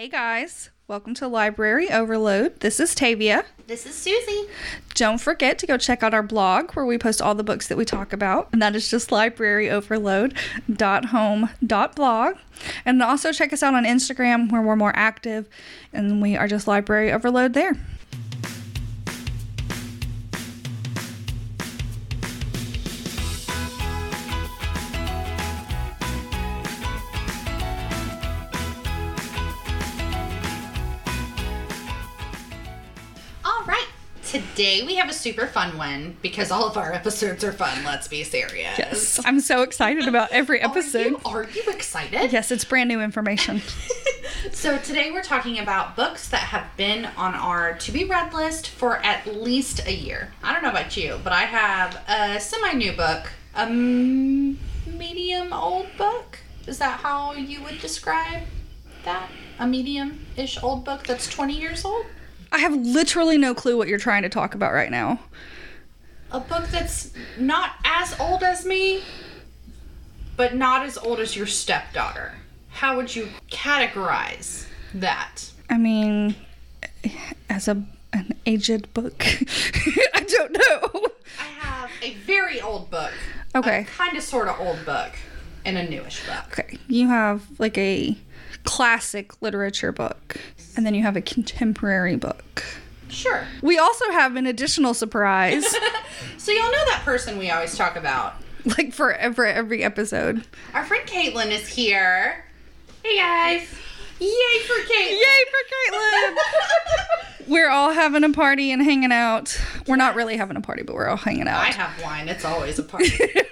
Hey guys, welcome to Library Overload. This is Tavia. This is Susie. Don't forget to go check out our blog where we post all the books that we talk about, and that is just libraryoverload.home.blog. And also check us out on Instagram where we're more active, and we are just Library Overload there. Today we have a super fun one because all of our episodes are fun. Let's be serious. Yes, I'm so excited about every episode. Are you, are you excited? Yes, it's brand new information. So today we're talking about books that have been on our to be read list for at least a year. I don't know about you, but I have a semi new book, a medium old book. Is that how you would describe that? A medium ish old book that's 20 years old? I have literally no clue what you're trying to talk about right now. A book that's not as old as me, but not as old as your stepdaughter. How would you categorize that? I mean, as a an aged book, I don't know. I have a very old book. Okay. Kind of sort of old book and a newish book. Okay, you have like a classic literature book, and then you have a contemporary book. Sure. We also have an additional surprise, So y'all know that person we always talk about. like for every every episode. Our friend Caitlin is here. Hey guys. Yay for Caitlin. Yay for Caitlin! we're all having a party and hanging out. We're not really having a party, but we're all hanging out. I have wine. It's always a party.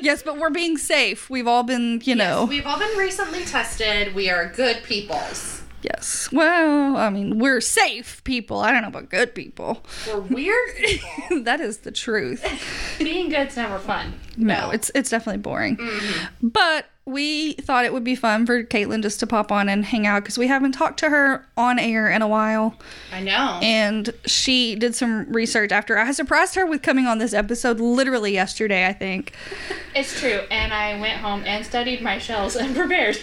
yes, but we're being safe. We've all been, you know. Yes, We've all been recently tested. We are good peoples. Yes. Well, I mean, we're safe people. I don't know about good people. We're weird people. that is the truth. Being good's never fun. No, it's it's definitely boring. Mm-hmm. But we thought it would be fun for Caitlin just to pop on and hang out because we haven't talked to her on air in a while. I know. And she did some research after I surprised her with coming on this episode literally yesterday, I think. It's true. And I went home and studied my shells and prepared.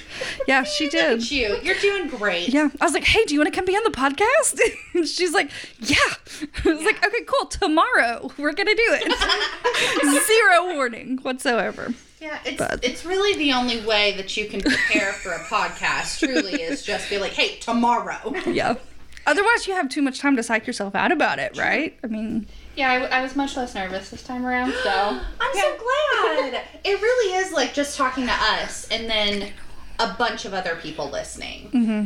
Yeah, she Look did. at you. You're doing great. Yeah. I was like, hey, do you want to come be on the podcast? she's like, yeah. I was like, okay, cool. Tomorrow we're going to do it. Zero warning whatsoever. Yeah, it's But- it's really the only way that you can prepare for a podcast. Truly, is just be like, "Hey, tomorrow." Yeah. Otherwise, you have too much time to psych yourself out about it, right? I mean, Yeah, I was much less nervous this time around, so. I'm so glad. It really is like just talking to us and then a bunch of other people listening. Mm-hmm.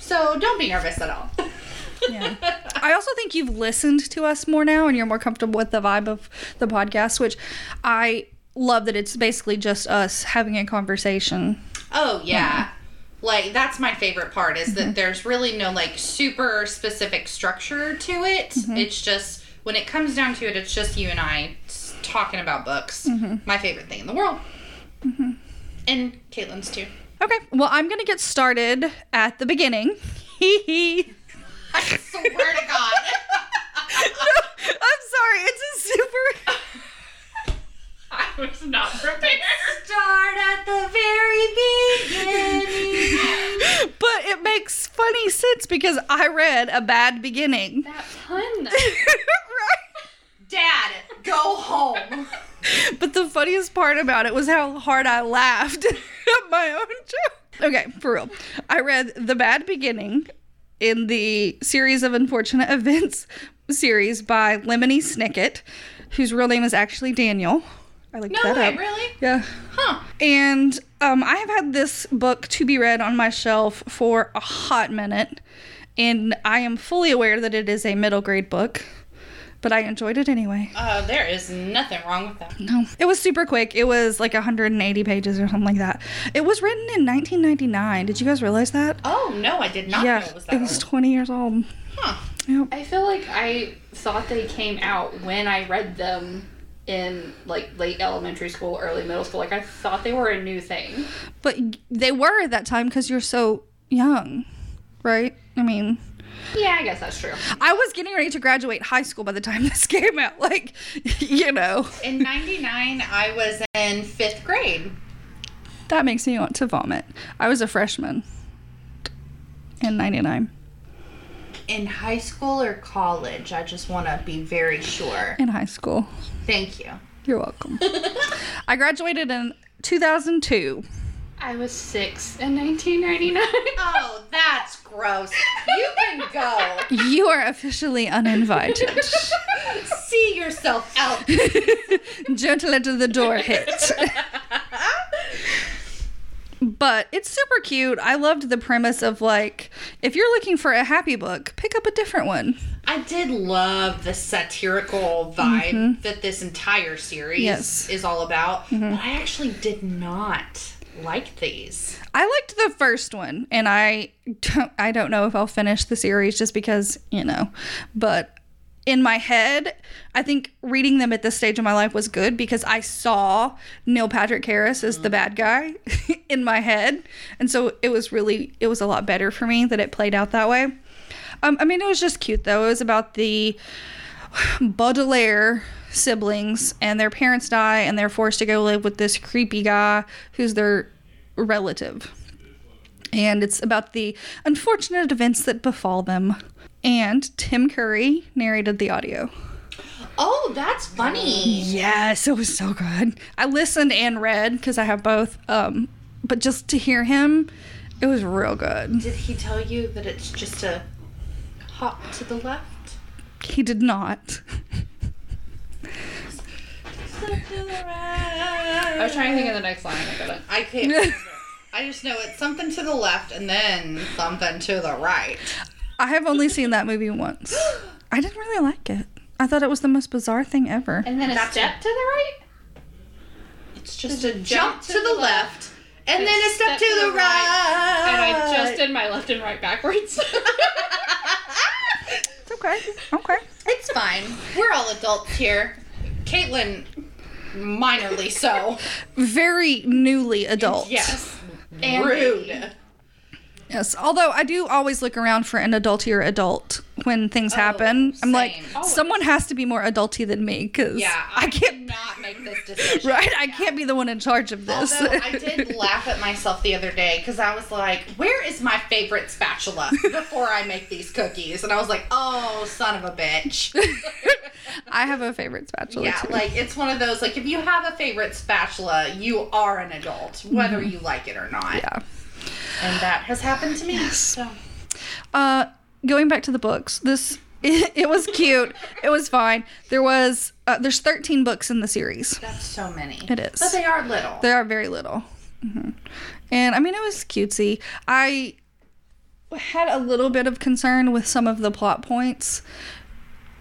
So don't be nervous at all. yeah. I also think you've listened to us more now and you're more comfortable with the vibe of the podcast, which I love that it's basically just us having a conversation. Oh yeah. Like that's my favorite part is that mm-hmm. there's really no like super specific structure to it. Mm-hmm. It's just when it comes down to it, it's just you and I talking about books. Mm-hmm. My favorite thing in the world. And Caitlin's too. Okay. Well, I'm going to get started at the beginning. Hee hee. I swear to God. I'm sorry. It's a super. I was not prepared. Start at the very beginning. But it makes funny sense because I read A Bad Beginning. That pun. right. Dad, go home. But the funniest part about it was how hard I laughed at my own joke. Okay, for real. I read The Bad Beginning in the series of unfortunate events series by Lemony Snicket, whose real name is actually Daniel. I looked No that way, up. really? Yeah. Huh. And um, I have had this book to be read on my shelf for a hot minute, and I am fully aware that it is a middle grade book, but I enjoyed it anyway. Uh, there is nothing wrong with that. No, it was super quick. It was like 180 pages or something like that. It was written in 1999. Did you guys realize that? Oh no, I did not yeah, know it was that it was old. 20 years old. Huh. Yep. I feel like I thought they came out when I read them in like late elementary school, early middle school. Like I thought they were a new thing. But they were at that time because you're so young, right? I mean, Yeah, I guess that's true. I was getting ready to graduate high school by the time this came out. Like, you know, In '99, I was in fifth grade. that makes me want to vomit. I was a freshman. in 99. In high school or college? I just want to be very sure. In high school. Thank you. You're welcome. I graduated in 2002. I was six in 1999. Oh, that's gross. You can go. You are officially uninvited. See yourself out. Gentle to the door hit. but it's super cute. I loved the premise of like, if you're looking for a happy book, pick up a different one. I did love the satirical vibe mm-hmm. that this entire series Yes. is all about, but mm-hmm. I actually did not like these. I liked the first one, and I don't, I don't know if I'll finish the series just because you know, but in my head, I think reading them at this stage of my life was good because I saw Neil Patrick Harris as the mm. bad guy in my head, and so it was really it was a lot better for me that it played out that way. Um, I mean, it was just cute though. It was about the Baudelaire siblings and their parents die and they're forced to go live with this creepy guy who's their relative. And it's about the unfortunate events that befall them. And Tim Curry narrated the audio. Oh, that's funny. Yes, it was so good. I listened and read because I have both. Um, but just to hear him, it was real good. Did he tell you that it's just a hop to the left? He did not. I was trying to think of the next line. I got it. I can't. remember. I just know it's something to the left and then something to the right. I have only seen that movie once. I didn't really like it. I thought it was the most bizarre thing ever. And then a That's step to the right. It's just a jump to the left and then a step to the right. And. I just did my left and right backwards. It's okay. Okay. It's fine. We're all adults here. Caitlin, minorly so. Very newly adult. Yes. And Rude. Yes. Although I do always look around for an adultier adult when things happen. I'm like, same. Always. someone has to be more adulty than me because Yeah, I I can't. cannot make this decision. Right? I can't be the one in charge of this. Although I did laugh at myself the other day because I was like, "Where is my favorite spatula?" Before I make these cookies, and I was like, "Oh, son of a bitch." I have a favorite spatula yeah, too. like it's one of those like if you have a favorite spatula, you are an adult, whether you like it or not. Mm-hmm. yeah. And that has happened to me. So Uh, going back to the books, this it, it was cute. it was fine. There was uh, there's 13 books in the series. that's so many. It is. But they are little. They are very little. hmm And I mean, it was cutesy. I had a little bit of concern with some of the plot points,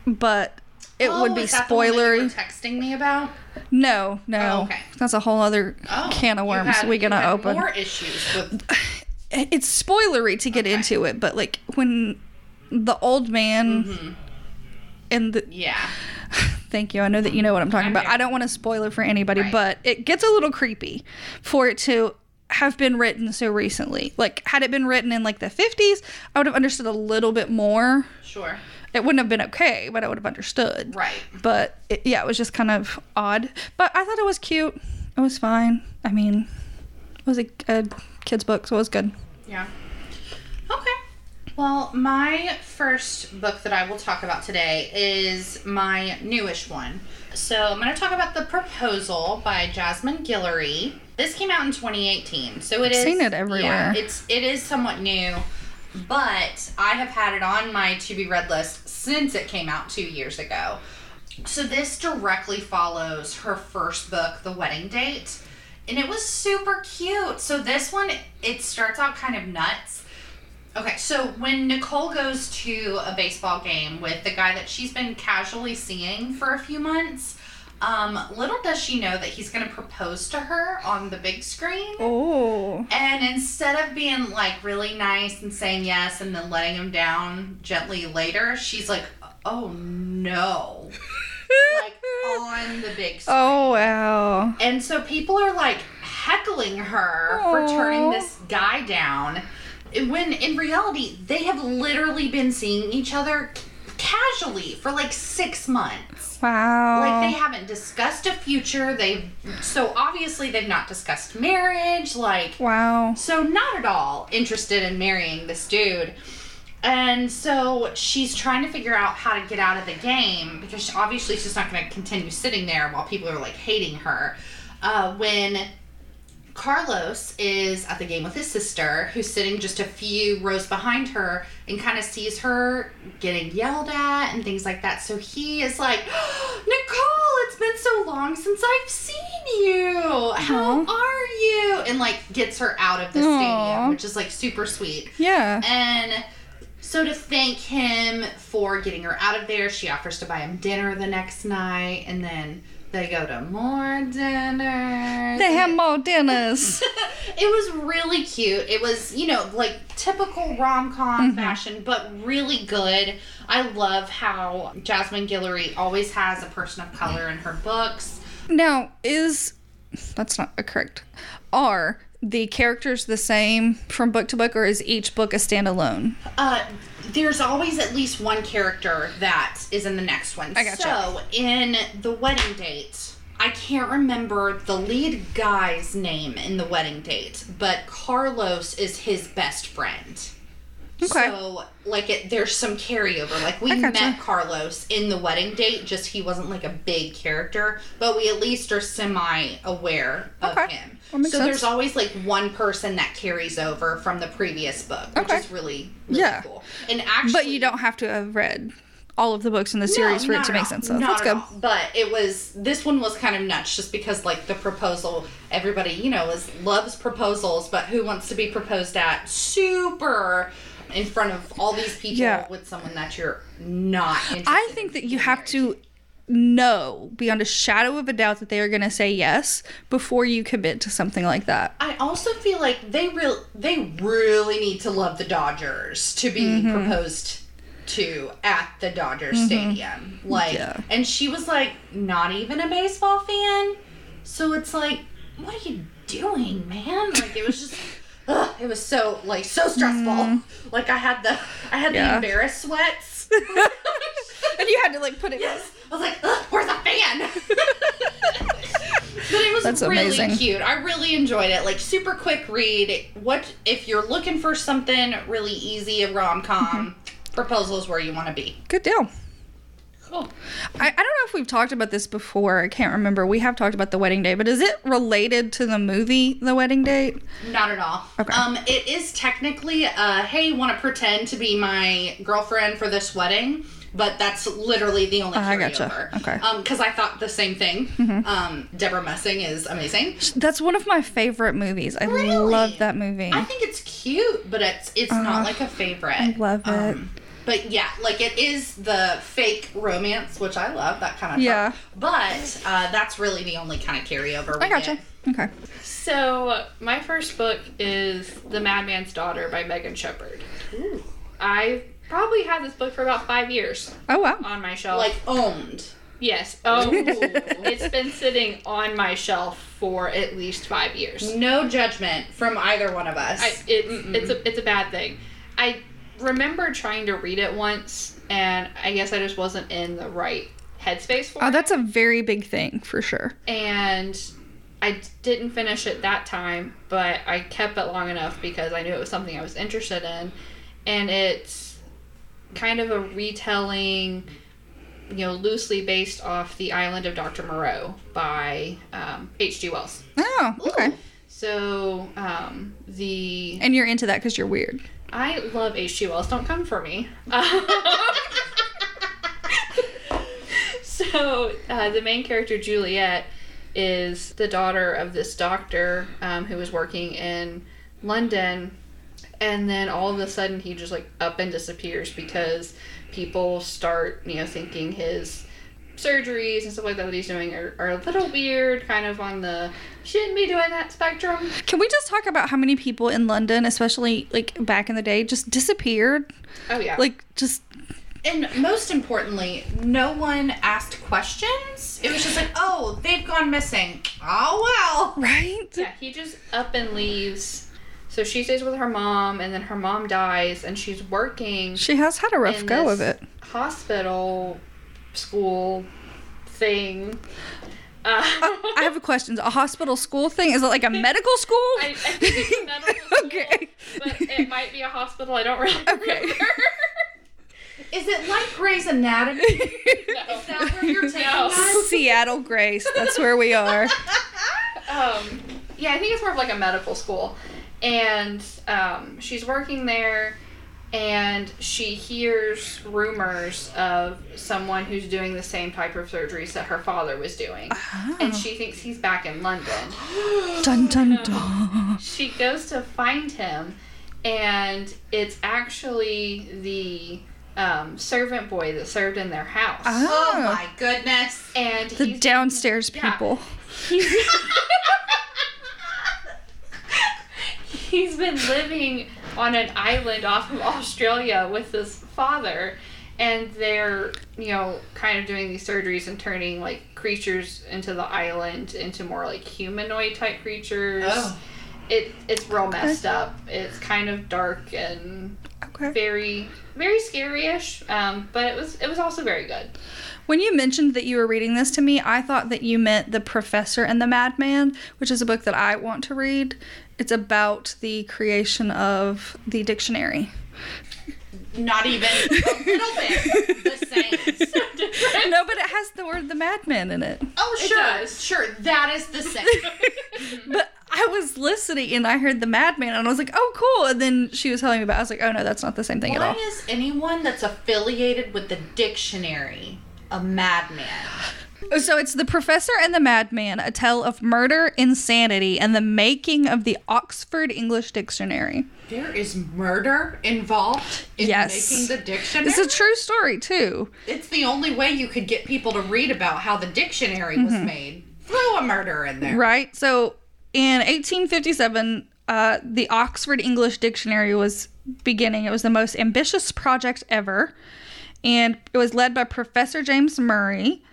but it Oh, would be is that the one that you were spoilery. texting me about. No, no. Oh, okay. That's a whole other Oh, can of worms had- we gonna open. More issues with. It's spoilery to get Okay. into it, but like when the old man Mm-hmm. and the Yeah. Thank you. I know that you know what I'm talking about. Okay. I don't want to spoil it for anybody, Right. but it gets a little creepy for it to have been written so recently. Like, had it been written in like the 50s, I would have understood a little bit more. Sure. It wouldn't have been okay, but I would have understood. Right. But it, yeah, it was just kind of odd. But I thought it was cute. It was fine. I mean, it was a, a kid's book, so it was good. Yeah. Well, my first book that I will talk about today is my newish one. So I'm going to talk about The Proposal by Jasmine Guillory. This came out in 2018, so it is. seen it everywhere. Yeah, it's it is somewhat new, but I have had it on my to be read list since it came out two years ago. So this directly follows her first book, The Wedding Date, and it was super cute. So this one, it starts out kind of nuts. Okay, so when Nicole goes to a baseball game with the guy that she's been casually seeing for a few months, um, little does she know that he's going to propose to her on the big screen. Oh. And instead of being like really nice and saying yes and then letting him down gently later, she's like, oh no. like on the big screen. Oh, wow. And so people are like heckling her for turning this guy down. When in reality, they have literally been seeing each other casually for like six months. Wow. Like they haven't discussed a future. They've so obviously they've not discussed marriage. Like wow. so not at all interested in marrying this dude. And so she's trying to figure out how to get out of the game because obviously she's not going to continue sitting there while people are like hating her. Uh, when Carlos is at the game with his sister, who's sitting just a few rows behind her and kind of sees her getting yelled at and things like that. So he is like, Nicole, it's been so long since I've seen you. How Aw. are you? And like gets her out of the Aw. stadium, which is like super sweet. Yeah. And so to thank him for getting her out of there, she offers to buy him dinner the next night, and then they go to more dinners. They have more dinners. it was really cute. It was, you know, like typical rom com fashion, but really good. I love how Jasmine Guillory always has a person of color in her books. now, is that's not a correct. Are the characters the same from book to book, or is each book a standalone? Uh, there's always at least one character that is in the next one. I gotcha. So in the wedding date, I can't remember the lead guy's name in the wedding date, but Carlos is his best friend. Okay. So like it, there's some carryover. Like we gotcha. met Carlos in the wedding date, just he wasn't like a big character, but we at least are semi aware of Okay. him. So sense. there's always like one person that carries over from the previous book, which Okay. is really, really Yeah. cool. And actually, But you don't have to have read all of the books in the series for it to make all. sense. So that's at good. all. But it was this one was kind of nuts just because like the proposal, everybody you know is loves proposals, but who wants to be proposed at super in front of all these people Yeah. with someone that you're not. Interested I think that you have married to know beyond a shadow of a doubt that they are going to say yes before you commit to something like that. I also feel like they real they really need to love the Dodgers to be Mm-hmm. proposed to at the Dodger Stadium. Like Yeah. and she was like not even a baseball fan. So it's like what are you doing, man? Like it was just ugh, it was so like so stressful. Like I had the I had. Yeah. the embarrassed sweats. And you had to like put it Yes. I was like, Ugh, where's the fan? but it was That's really amazing. cute. I really enjoyed it. Like super quick read. What if you're looking for something really easy, a rom com? Mm-hmm. Proposal is where you want to be. Good deal. Cool. I, I don't know if we've talked about this before. I can't remember. We have talked about the wedding day, but is it related to the movie The Wedding Date? Not at all. Okay. Um, it is technically, uh, hey, want to pretend to be my girlfriend for this wedding? But that's literally the only Oh, I gotcha. Okay. Mm-hmm. Um, because I thought the same thing. Hmm. Um, Debra Messing is amazing. That's one of my favorite movies. I Really? love that movie. I think it's cute, but it's it's not like a favorite. Uh, I love it. Um, but yeah, like it is the fake romance, which I love that kind of. Yeah. But uh, that's really the only kind of carryover. We I gotcha. Get. Okay. So my first book is The Madman's Daughter by Megan Shepherd. I probably had this book for about five years Oh wow. on my shelf. Like owned. yes. Oh, it's been sitting on my shelf for at least five years. No judgment from either one of us. I, it's it's a it's a bad thing. I remember trying to read it once, and I guess I just wasn't in the right headspace for Oh, it. that's a very big thing for sure. and I didn't finish it that time, but I kept it long enough because I knew it was something I was interested in, and it's kind of a retelling, you know, loosely based off the Island of Dr. Moreau by um, H.G. Wells. Oh, okay. So um, the And you're into that because you're weird. I love H.G. Wells. Don't come for me. so uh, the main character Juliet is the daughter of this doctor um, who was working in London, and then all of a sudden he just like up and disappears because people start you know thinking his surgeries and stuff like that that he's doing are, are a little weird, kind of on the shouldn't be doing that spectrum. Can we just talk about how many people in London, especially like back in the day, just disappeared? Oh yeah, Like just and most importantly, no one asked questions. It was just like, oh, they've gone missing. Oh well. right? Yeah, he just up and leaves. So she stays with her mom, and then her mom dies, and she's working She has had a rough in go this of it. hospital school thing. Uh, I have a question. A hospital school thing? Is it like a medical school? I, I think it's a medical school, Okay. but it might be a hospital. I don't really Okay. remember. Is it like Grey's Anatomy? No. Is that where you're taking No. us? Seattle Grace. That's where we are. um, yeah, I think it's more of like a medical school. And um, she's working there, and she hears rumors of someone who's doing the same type of surgeries that her father was doing. And she thinks he's back in London. Dun dun dun. She goes to find him, and it's actually the um, servant boy that served in their house. Oh Ah, my goodness. and the he's downstairs yeah. people. he's, he's been living on an island off of Australia with his father, and they're you know kind of doing these surgeries and turning like creatures into the island into more like humanoid type creatures. Oh. It it's real messed up. It's kind of dark and Okay. very very scary-ish. Um, but it was it was also very good. When you mentioned that you were reading this to me, I thought that you meant The Professor and the Madman, which is a book that I want to read. It's about the creation of the dictionary. Not even a little bit the same. no, but it has the word the madman in it. Oh, It sure. does. Sure. That is the same. But I was listening and I heard the madman and I was like, oh, cool. And then she was telling me about it. I was like, oh, no, that's not the same thing at all. Why is anyone that's affiliated with the dictionary a madman? So it's The Professor and the Madman, a tale of murder, insanity, and the making of the Oxford English Dictionary. There is murder involved in Yes. making the dictionary. Yes. It's a true story, too. it's the only way you could get people to read about how the dictionary was made. Throw a murder in there. Right? So in 1857, uh, the Oxford English Dictionary was beginning. It was the most ambitious project ever. And it was led by Professor James Murray.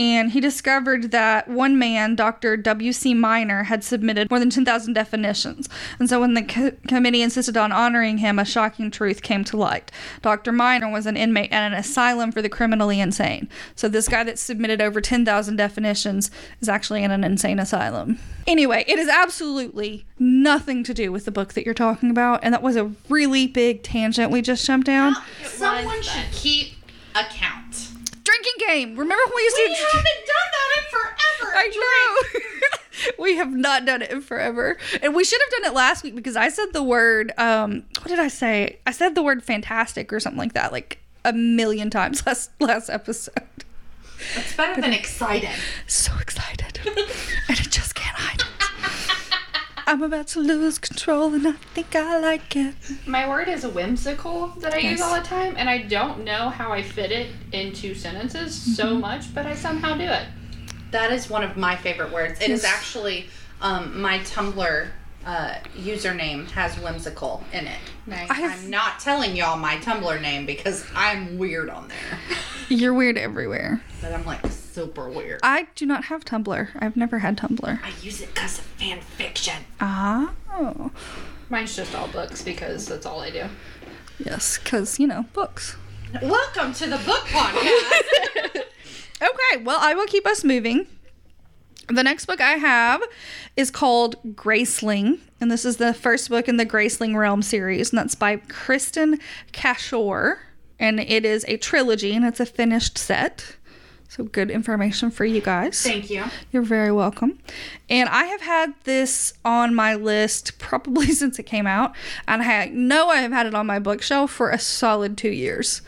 And he discovered that one man, Dr. W.C. Minor, had submitted more than 10,000 definitions. And so when the co- committee insisted on honoring him, a shocking truth came to light. Dr. Minor was an inmate at an asylum for the criminally insane. So this guy that submitted over 10,000 definitions is actually in an insane asylum. Anyway, it is absolutely nothing to do with the book that you're talking about. And that was a really big tangent we just jumped down. Someone should keep account. Drinking game. Remember when we used We to haven't done that in forever. I know. we have not done it in forever. And we should have done it last week because I said the word um what did I say? I said the word fantastic or something like that like a million times last last episode. It's better than excited. So excited. and I'm about to lose control and I think I like it. My word is whimsical that I use all the time, and I don't know how I fit it into sentences so Mm-hmm. much, but I somehow do it. That is one of my favorite words. It is Yes. actually um, my Tumblr uh, username has whimsical in it. Now, I have- I'm not telling y'all my Tumblr name because I'm weird on there. You're weird everywhere. But I'm like super weird. I do not have Tumblr. I've never had Tumblr. I use it because of fan fiction. Ah. Mine's just all books because that's all I do. Yes, cuz you know, books. Welcome to the book podcast. Okay, well, I will keep us moving. The next book I have is called Graceling, and this is the first book in the Graceling Realm series, and that's by Kristin Cashore. And it is a trilogy, and it's a finished set. So, good information for you guys. Thank you. You're very welcome. And I have had this on my list probably since it came out. And I know I have had it on my bookshelf for a solid two years.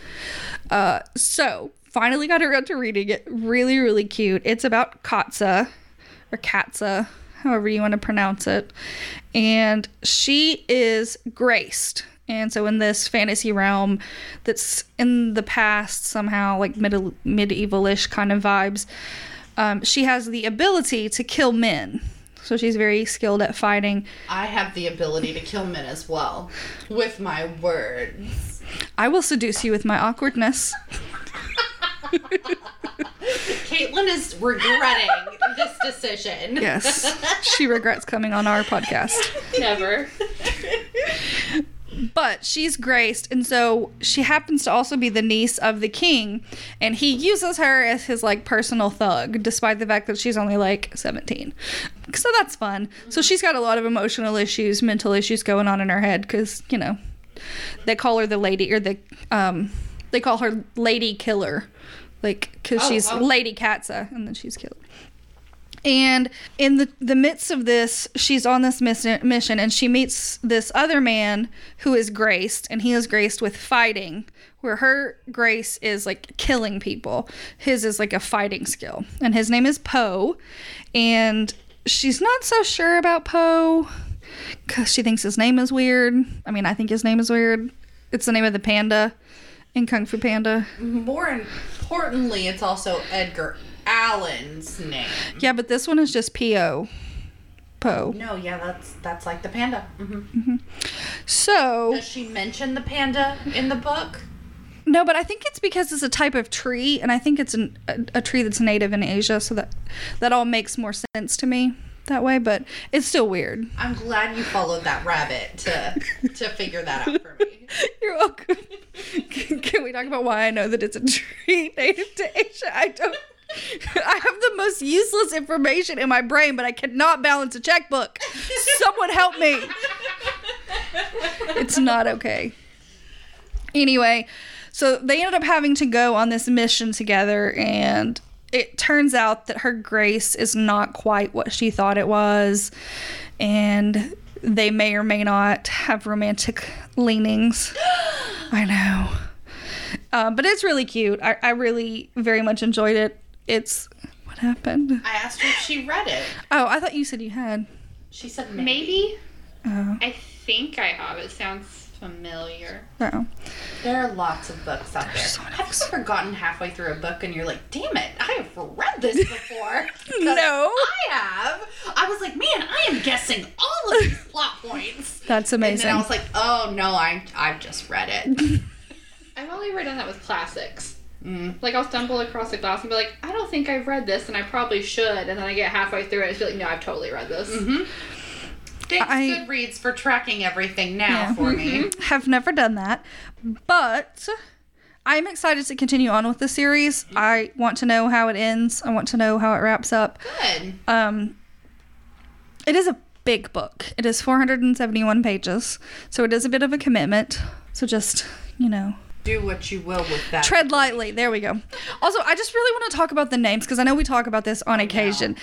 Uh, so, finally got around to reading it. Really, really cute. It's about Katsa, or Katsa, however you want to pronounce it. And she is graced. And so, in this fantasy realm that's in the past, somehow like mid- medieval ish kind of vibes, um, she has the ability to kill men. So, she's very skilled at fighting. I have the ability to kill men as well with my words. I will seduce you with my awkwardness. Caitlin is regretting this decision. Yes, she regrets coming on our podcast. Never. But she's graced, and so she happens to also be the niece of the king, and he uses her as his like personal thug, despite the fact that she's only like 17. So that's fun. So she's got a lot of emotional issues, mental issues going on in her head, because you know, they call her the lady, or the um, they call her Lady Killer, like because Oh, she's oh. Lady Katsa, and then she's killed. And in the, the midst of this, she's on this mission, and she meets this other man who is graced, and he is graced with fighting, where her grace is like killing people. His is like a fighting skill. And his name is Po. And she's not so sure about Po because she thinks his name is weird. I mean, I think his name is weird. It's the name of the panda in Kung Fu Panda. More importantly, it's also Edgar Allan's name. Yeah, but this one is just P.O. Po. No, yeah, that's that's like the panda. hmm So. Does she mention the panda in the book? No, but I think it's because it's a type of tree, and I think it's an, a, a tree that's native in Asia, so that that all makes more sense to me that way. But it's still weird. I'm glad you followed that rabbit to to figure that out for me. You're welcome. Can, can we talk about why I know that it's a tree native to Asia? I don't. I have the most useless information in my brain, but I cannot balance a checkbook. Someone help me. It's not okay. Anyway, so they ended up having to go on this mission together, and it turns out that her grace is not quite what she thought it was, and they may or may not have romantic leanings. I know. Uh, but it's really cute. I, I really very much enjoyed it. It's. What happened? I asked her if she read it. Oh, I thought you said you had. She said maybe. Maybe. Oh. I think I have. It sounds familiar. Oh. There are lots of books out there. So have books. you ever gotten halfway through a book and you're like, damn it, I have read this before? No. I have. I was like, man, I am guessing all of these plot points. That's And amazing. then I was like, oh no, I I've just read it. I've only ever done that with classics. Mm. Like I'll stumble across a class and be like, I don't think I've read this, and I probably should. And then I get halfway through it and feel like, no, I've totally read this. Mm-hmm. Thanks, I- Goodreads, for tracking everything now Yeah. for me. have never done that, but I'm excited to continue on with the series. I want to know how it ends. I want to know how it wraps up. Good. Um, it is a big book. It is 471 pages, so it is a bit of a commitment. So just you know, Do what you will with that. tread lightly. There we go. Also, I just really want to talk about the names because I know we talk about this on occasion.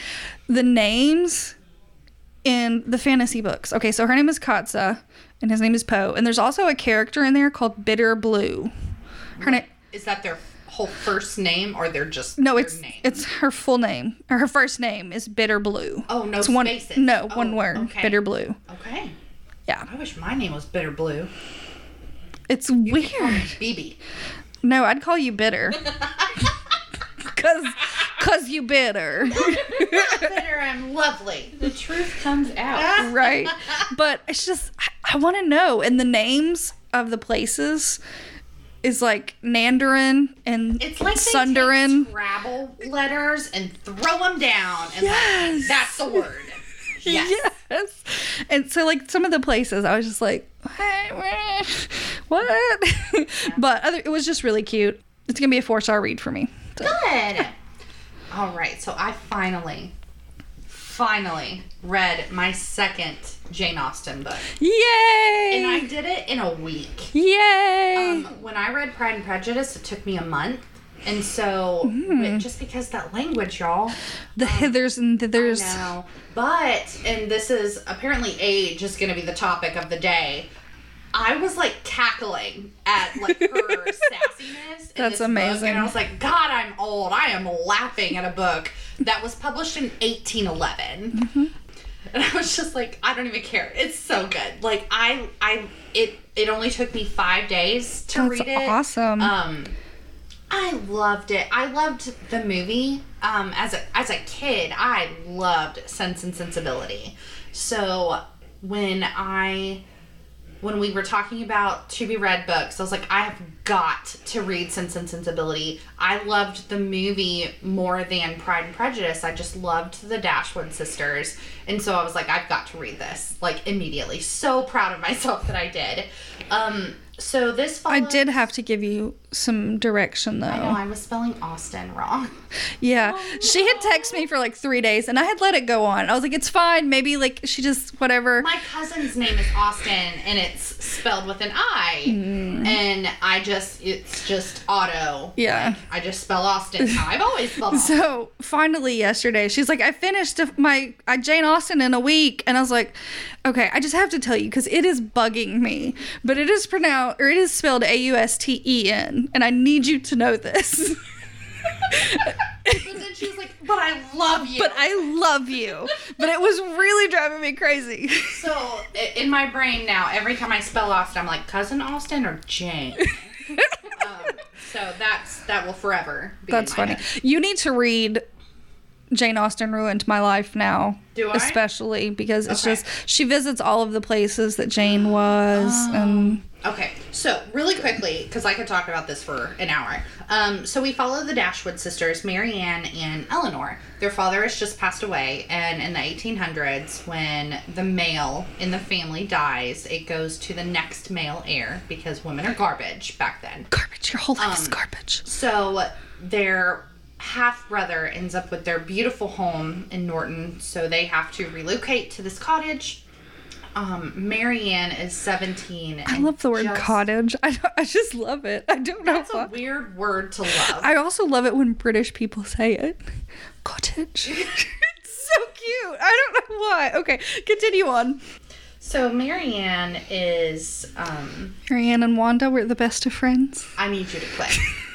The names in the fantasy books. Okay, so her name is Katsa, and his name is Po, and there's also a character in there called Bitter Blue. Her name. Is that their whole first name or they're just No, their it's name? it's her full name. Her first name is Bitter Blue. Oh, no it's one, spaces. No, Oh, one word. okay. Bitter Blue. Okay. Yeah, I wish my name was Bitter Blue. It's weird. BB. No, I'd call you bitter. Cause, cause you bitter, Bitter and lovely. The truth comes out. right? But it's just I, I want to know, and the names of the places is like Nandarin and It's like they Sundarin. take Scrabble letters and throw them down, and Yes. like, that's the word. Yes. Yes. And so, like, some of the places, I was just like, hey, what? but other, it was just really cute. It's going to be a four star read for me. So, Good. All right, so I finally, finally read my second Jane Austen book, yay! and I did it in a week. yay! Um, when I read Pride and Prejudice, it took me a month. And so, Mm. just because that language, y'all, the hithers and thithers. No, but and this is apparently age is going to be the topic of the day. I was like cackling at like her sassiness. in That's this book, amazing. and I was like, God, I'm old. I am laughing at a book that was published in 1811. Mm-hmm. And I was just like, I don't even care. It's so good. Like I, I, it, it only took me five days to That's read it. awesome. Um, I loved it. I loved the movie. Um, as a as a kid, I loved Sense and Sensibility. So when I when we were talking about to be read books, I was like, I have got to read Sense and Sensibility. I loved the movie more than Pride and Prejudice. I just loved the Dashwood sisters. And so I was like, I've got to read this, like immediately. So proud of myself that I did. Um, so this I did have to give you some direction though. I know I was spelling Austin wrong. Yeah. She had texted me for like three days and I had let it go on. I was like, it's fine. Maybe like she just, whatever. My cousin's name is Austin and it's spelled with an I. Mm. And I just, it's just auto. Yeah. I just spell Austin I've always spelled Austin. So finally yesterday, she's like, I finished my I Jane Austen in a week. And I was like, okay, I just have to tell you because it is bugging me. But it is pronounced, or it is spelled A U S T E N. And I need you to know this. But then she was like, but I love you. but I love you. But it was really driving me crazy. so in my brain now, every time I spell Austin, I'm like, cousin Austin or Jane? um, so that's, that will forever be That's funny. head. You need to read Jane Austen ruined my life now. Do I? Especially because it's Okay. just she visits all of the places that Jane was Oh. and Okay, so really quickly, because I could talk about this for an hour. Um, so we follow the Dashwood sisters, Marianne and Elinor. Their father has just passed away, and in the 1800s, when the male in the family dies, it goes to the next male heir because women are garbage back then. garbage. Your whole life is Um, garbage. So their half brother ends up with their beautiful home in Norton, so they have to relocate to this cottage. Um, Marianne is 17. I love the word cottage. I, don't- I just love it. I don't know That's a weird word to love. I also love it when British people say it. Cottage. it's so cute. I don't know why. Okay, continue on. so Marianne is um Marianne and Wanda were the best of friends. I need you to quit.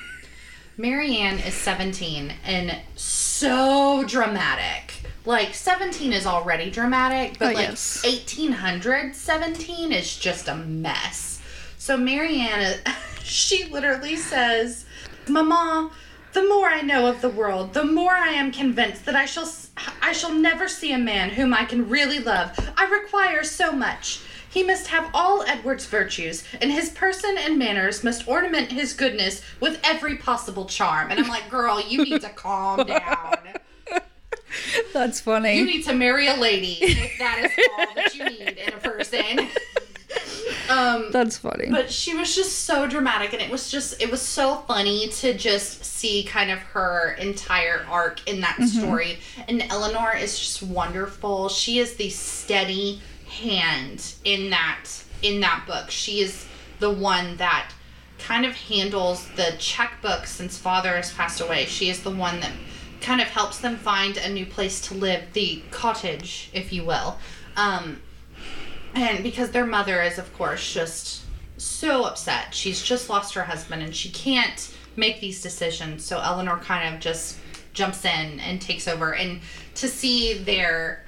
Marianne is 17 and so dramatic. Like 17 is already dramatic, but Oh, like yes. 1800 17 is just a mess. So Marianne she literally says, "Mama, the more I know of the world, the more I am convinced that I shall I shall never see a man whom I can really love. I require so much. He must have all Edward's virtues, and his person and manners must ornament his goodness with every possible charm. And I'm like, girl, you need to calm down. That's funny. You need to marry a lady if that is all that you need in a person. um, That's funny. but she was just so dramatic, and it was just it was so funny to just see kind of her entire arc in that story. And Elinor is just wonderful. She is the steady hand in that in that book. She is the one that kind of handles the checkbook since father has passed away. She is the one that kind of helps them find a new place to live, the cottage, if you will. Um, and because their mother is, of course, just so upset. She's just lost her husband and she can't make these decisions. So Elinor kind of just jumps in and takes over. And to see their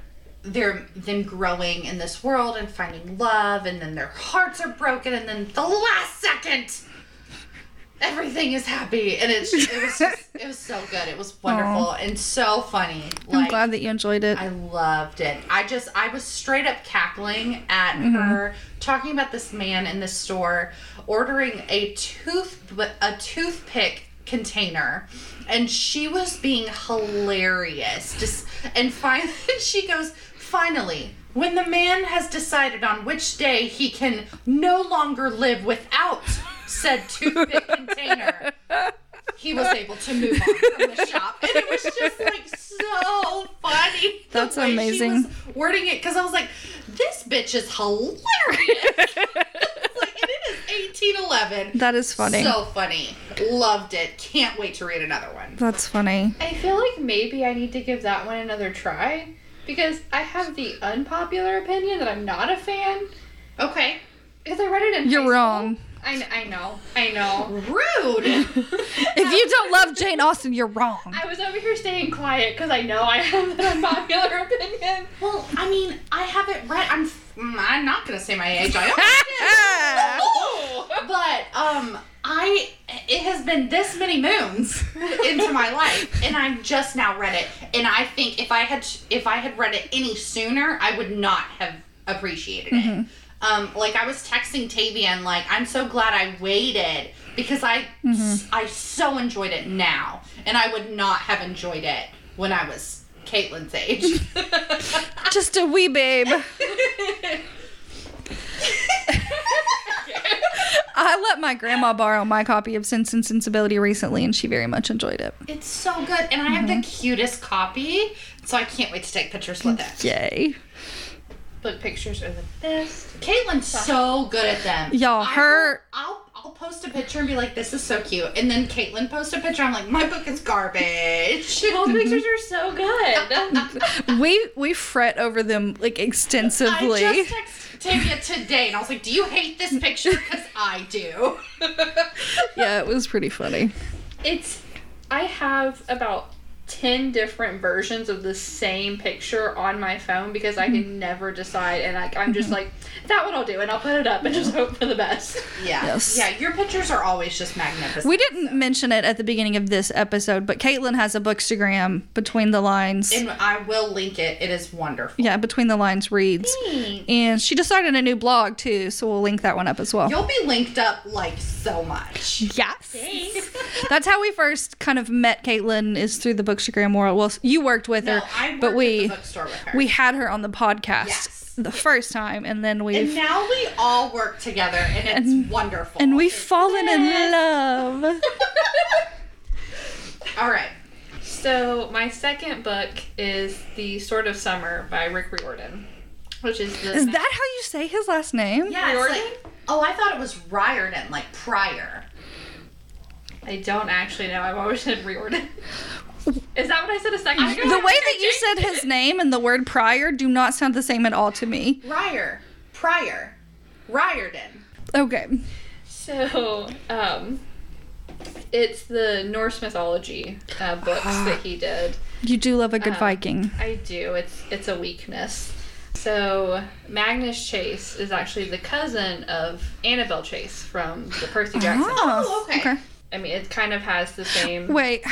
their them growing in this world and finding love and then their hearts are broken and then the last second everything is happy and it's it was just, it was so good it was wonderful and so funny I'm glad that you enjoyed it. I loved it. I just I was straight up cackling at mm-hmm. her talking about this man in the store ordering a tooth a toothpick container and she was being hilarious. Just and finally she goes, "Finally, when the man has decided on which day he can no longer live without said toothpick container, he was able to move on from the shop. And it was just like so funny. the That's way amazing. She was wording it because I was like, this bitch is hilarious. Like, and it is 1811. that is funny. So funny. Loved it. Can't wait to read another one. That's funny. I feel like maybe I need to give that one another try because I have the unpopular opinion that I'm not a fan Okay. because I read it in. You're high school. wrong. I, I know. I know. Rude. If you don't love Jane Austen, you're wrong. I was over here staying quiet because I know I have an unpopular opinion. well, I mean, I haven't read. I'm. mm, I'm not gonna say my age. I almost did. but um, I it has been this many moons into my life, and I've just now read it. And I think if I had if I had read it any sooner, I would not have appreciated it. Um, like I was texting Tavian, like I'm so glad I waited because I I so enjoyed it now, and I would not have enjoyed it when I was Caitlin's age. Just a wee babe. I let my grandma borrow my copy of Sense and Sensibility recently, and she very much enjoyed it. it's so good, and I have the cutest copy, so I can't wait to take pictures with it. Yay. Book pictures are the best. Caitlin's so good at them. Y'all, I her- will- I'll I'll post a picture and be like, "This is so cute," and then Caitlin posts a picture. I'm like, "My book is garbage." Both pictures are so good. We we fret over them like extensively. I just texted Tavia today, and I was like, "Do you hate this picture? Because I do." yeah, it was pretty funny. it's I have about 10 different versions of the same picture on my phone because I can mm-hmm. never decide and I, I'm just mm-hmm. like that one I'll do and I'll put it up and just hope for the best. Yeah, Yes. yeah. Your pictures are always just magnificent. We didn't mention it at the beginning of this episode, but Caitlin has a bookstagram between the lines. and I will link it. It is wonderful. yeah, between the lines reads. And she just started a new blog too, so we'll link that one up as well. You'll be linked up like so much. Yes. That's how we first kind of met Caitlin is through the Bookstagram world. Well, you worked with No, her, I worked but at we the bookstore with her. we had her on the podcast Yes. the first time, and then we've and now we all work together, and it's wonderful. and we've fallen in love. all right. So my second book is The Sword of Summer by Rick Riordan, which is the Is that how you say his last name? Yeah, it's Riordan? like. Oh, I thought it was Riordan, like prior. I don't actually know. I've always said Riordan. Is that what I said a second ago? The way that you said his name and the word prior do not sound the same at all to me. Rior. Prior. Riordan. Okay. So, um, it's the Norse mythology uh, books that he did. You do love a good Um, Viking. I do. It's it's a weakness. So Magnus Chase is actually the cousin of Annabelle Chase from the Percy Jackson. Oh, okay. I mean, it kind of has the same. Wait.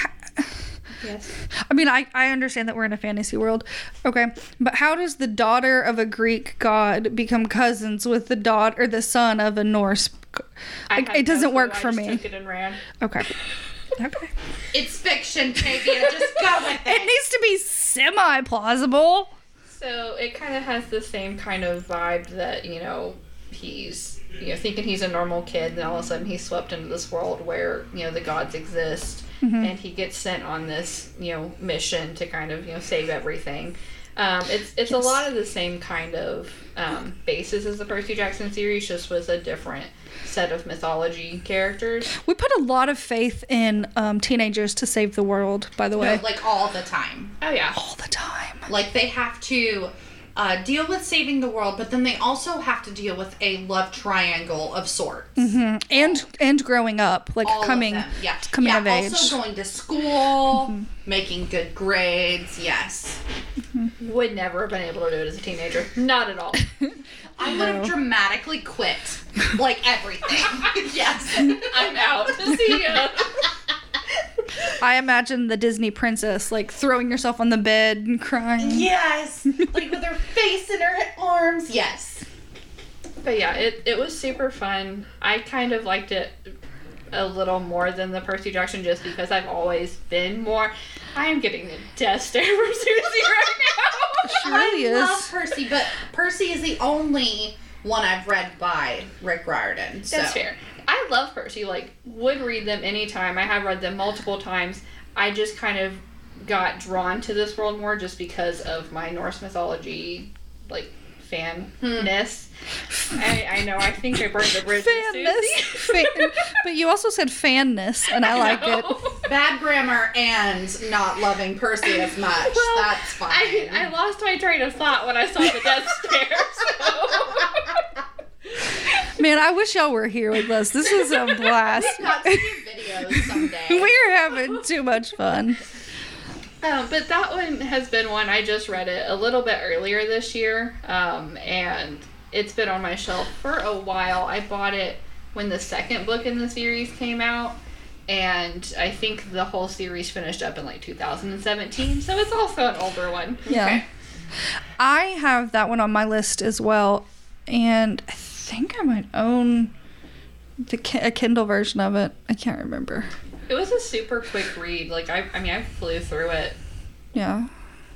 H- Yes. I mean, I, I understand that we're in a fantasy world. Okay. But how does the daughter of a Greek god become cousins with the daughter or the son of a Norse? g- I Like, it doesn't no work clue. I for just me. Took it and ran. Okay. Okay. It's fiction, Tavia. Just go with It it. needs to be semi plausible. So it kind of has the same kind of vibe that you know he's you know thinking he's a normal kid, and all of a sudden he's swept into this world where you know the gods exist, and he gets sent on this you know mission to kind of you know save everything. Um, it's it's a lot of the same kind of um, basis as the Percy Jackson series, just with a different set of mythology characters. We put a lot of faith in um, teenagers to save the world, by the way. No, like all the time. Oh yeah, All the time. Like they have to uh, deal with saving the world, but then they also have to deal with a love triangle of sorts. Mm-hmm. And and growing up, like All coming of them. Yeah. coming yeah, of age. Also going to school, mm-hmm. making good grades. Yes. Mm-hmm. would never have been able to do it as a teenager. Not at all. I would have dramatically quit, like everything. yes. I'm out. See ya. I imagine the Disney princess like throwing herself on the bed and crying. Yes. Like with her face in her arms. Yes. But yeah, it, it was super fun. I kind of liked it a little more than the Percy Jackson just because I've always been more. I am getting the death stare from Susie right now. She really I love. Percy, but Percy is the only one I've read by Rick Riordan. So. That's fair. I love Percy. Like, would read them anytime. I have read them multiple times. I just kind of got drawn to this world more just because of my Norse mythology, like, fanness. Hmm. I, I know, I think I burned the bridge Fanness. Fan- but you also said fanness, and I like it. Bad grammar and not loving Percy as much. Well, That's fine. I, I lost my train of thought when I saw the death stare. So. Man, I wish y'all were here with us. This is a blast. got to do videos someday. We're having too much fun. Um, but that one has been one I just read it a little bit earlier this year, um, and it's been on my shelf for a while. I bought it when the second book in the series came out, and I think the whole series finished up in like 2017, so it's also an older one. Yeah. I have that one on my list as well. And I think I might own the a Kindle version of it. I can't remember. It was a super quick read. Like I, I mean, I flew through it. Yeah.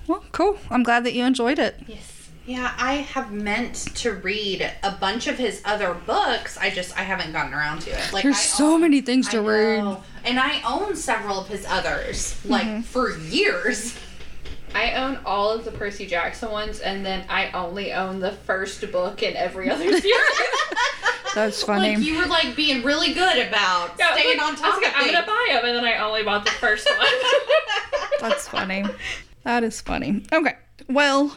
Well, cool. I'm glad that you enjoyed it. Yes. Yeah, I have meant to read a bunch of his other books. I just I haven't gotten around to it. Like There's I so own- many things I to read. know. and I own several of his others, like Mm-hmm. for years. I own all of the Percy Jackson ones, and then I only own the first book in every other series. That's funny. Like you were like being really good about Yeah, staying like, on I top was like, of I'm things. gonna buy them, and then I only bought the first one. That's funny. That is funny. Okay. Well,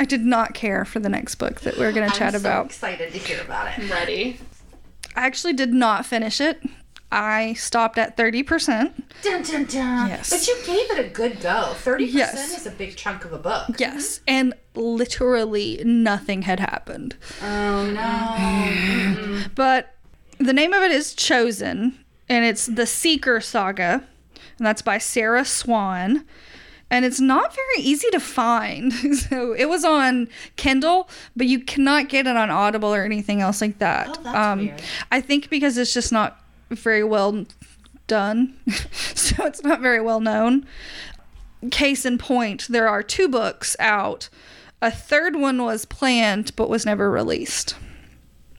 I did not care for the next book that we're going to chat I'm so about. excited to hear about it. I'm ready. I actually did not finish it. I stopped at 30%. Dun, dun, dun. Yes. But you gave it a good go. 30% Yes. is a big chunk of a book. Yes. And literally nothing had happened. Oh no. But the name of it is Chosen, and it's the Seeker Saga, and that's by Sarah Swan. And it's not very easy to find. So it was on Kindle, but you cannot get it on Audible or anything else like that. Um, Oh, that's weird. I think because it's just not very well done. so it's not very well known. Case in point, there are two books out. A third one was planned but was never released.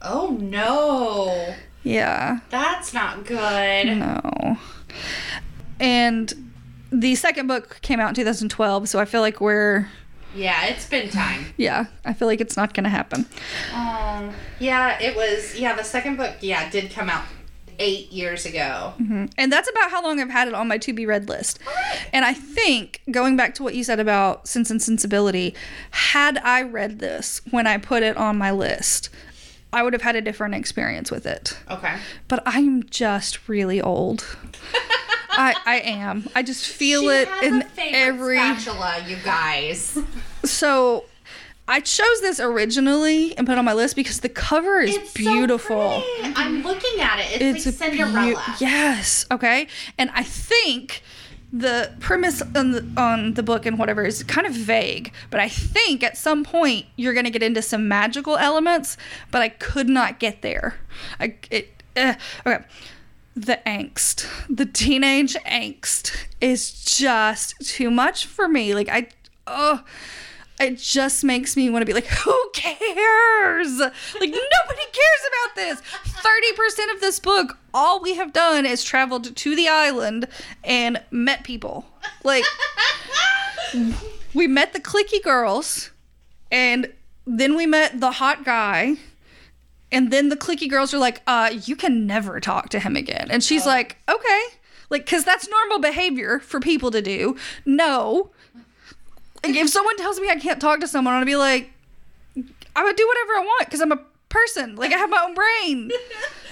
Oh no. Yeah. That's not good. No. And the second book came out in 2012, so I feel like we're Yeah, it's been time. yeah, I feel like it's not going to happen. Um, yeah, it was. Yeah, the second book, yeah, did come out eight years ago. Mm-hmm. And that's about how long I've had it on my to be read list. And I think going back to what you said about Sense and Sensibility, had I read this when I put it on my list, I would have had a different experience with it. Okay. But I'm just really old. I I am. I just feel She it in every spatula, you guys. So I chose this originally and put it on my list because the cover is It's so beautiful. pretty. I'm looking at it. It's, like a beau- Cinderella. yes. Okay. And I think the premise on the, on the book and whatever is kind of vague, but I think at some point you're going to get into some magical elements, but I could not get there. I it uh, okay. The angst, the teenage angst is just too much for me. Like I oh it just makes me want to be like, who cares? Like, nobody cares about this. 30% of this book, all we have done is traveled to the island and met people. Like, we met the clicky girls, and then we met the hot guy. And then the clicky girls are like, uh, you can never talk to him again. And she's like, okay. Like, because that's normal behavior for people to do. No. Like, if someone tells me I can't talk to someone, I'm gonna be like, I would do whatever I want because I'm a person. Like I have my own brain.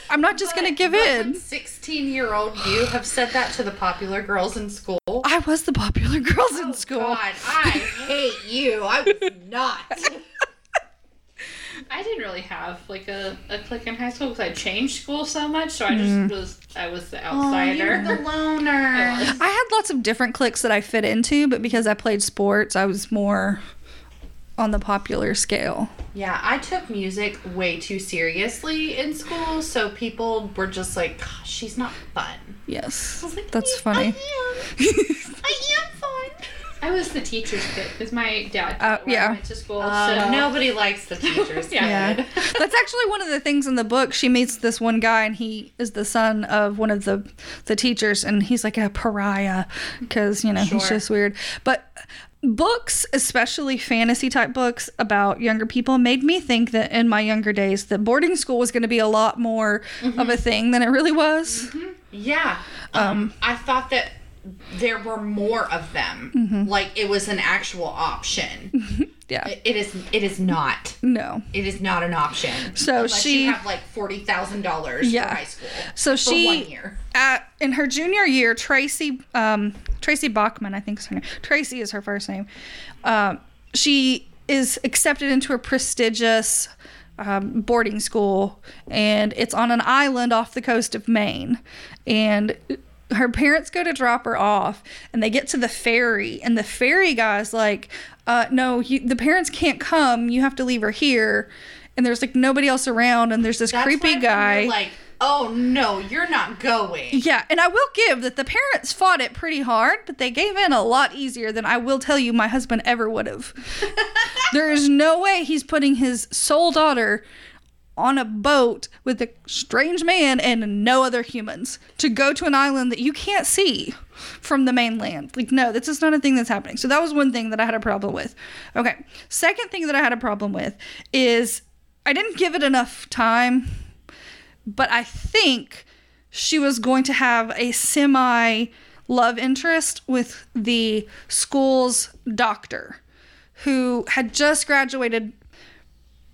I'm not just gonna give in. 16 year old you have said that to the popular girls in school. I was the popular girls in oh, school. God, I hate you. I was not. I didn't really have like a, a clique in high school because I changed school so much. So I just mm. was I was the Oh, outsider. you're the loner. I. I had lots of different cliques that I fit into, but because I played sports, I was more on the popular scale. Yeah, I took music way too seriously in school, so people were just like, she's not fun. Yes, I was like, that's "I funny. am. I am fun. I was the teacher's kid because my dad Uh, yeah. Went to school. Uh, so nobody likes the teachers. Yeah. Yeah. That's actually one of the things in the book. She meets this one guy, and he is the son of one of the the teachers, and he's like a pariah because you know he's just weird. But books, especially fantasy type books about younger people, made me think that in my younger days that boarding school was going to be a lot more of a thing than it really was. Yeah. Um, I thought that there were more of them. Like it was an actual option. Yeah, It- is. It is not. no. It is not an option. So Unless she- you have like forty thousand dollars Yeah. for high school. So she one year. at in her junior year, Tracy um, Tracy Bachman, I think is her name. Tracy is her first name. Um, she is accepted into a prestigious um, boarding school, and it's on an island off the coast of Maine. And her parents go to drop her off, and they get to the ferry, and the ferry guy's like, uh, "No, you, the parents can't come. You have to leave her here." and there's like nobody else around, and there's this That's creepy guy. Like, oh no, you're not going. Yeah, and I will give that the parents fought it pretty hard, but they gave in a lot easier than I will tell you my husband ever would have. there is no way he's putting his sole daughter on a boat with a strange man and no other humans to go to an island that you can't see from the mainland. Like, no, that's just not a thing that's happening. So that was one thing that I had a problem with. Okay. Second thing that I had a problem with is I didn't give it enough time, but I think she was going to have a semi love interest with the school's doctor who had just graduated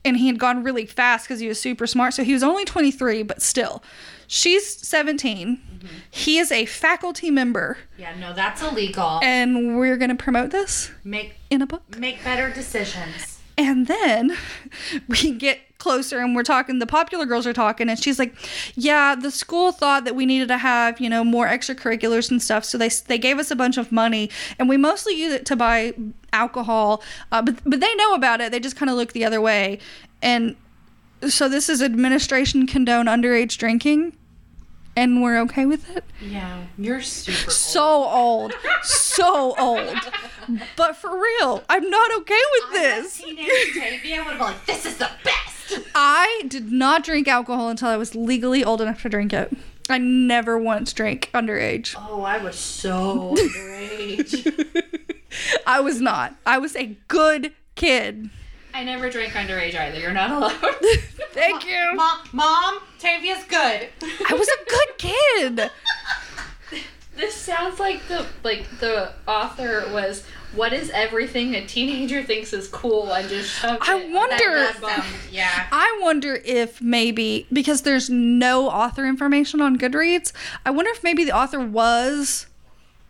and he had gone really fast because he was super smart. So he was only 23, but still. She's 17. Mm-hmm. He is a faculty member, Yeah, no, that's illegal. and we're going to promote this Make in a book. make better decisions. And then we get closer and we're talking, the popular girls are talking, and she's like, Yeah, the school thought that we needed to have, you know, more extracurriculars and stuff. So they, they gave us a bunch of money, and we mostly use it to buy alcohol. Uh, but, but they know about it. They just kind of look the other way. And so this is administration condone underage drinking, and we're okay with it. Yeah, you're super So old, so old. But for real, I'm not okay with this. Teenage Tavia would have been like, this is the best. I did not drink alcohol until I was legally old enough to drink it. I never once drank underage. Oh, I was so underage. I was not. I was a good kid. I never drank underage either. You're not allowed. Thank you. Mom, Mom, Tavia's good. I was a good kid. This sounds like the like the author was. What is everything a teenager thinks is cool and just shoved I it wonder- up That their does bum. yeah. I wonder if maybe because there's no author information on Goodreads, I wonder if maybe the author was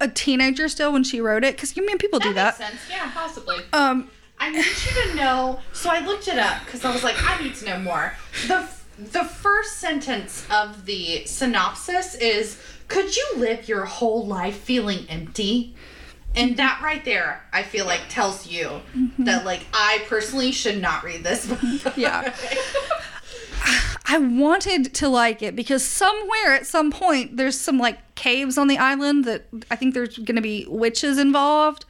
a teenager still when she wrote it because you mean people do That that. makes sense. Yeah, possibly. Um, I need you to know. So I looked it up because I was like, I need to know more. The the first sentence of the synopsis is, "Could you live your whole life feeling empty?" And that right there, I feel like tells you mm-hmm. that like I personally should not read this book. Yeah. I wanted to like it because somewhere at some point there's some like caves on the island that I think there's going to be witches involved,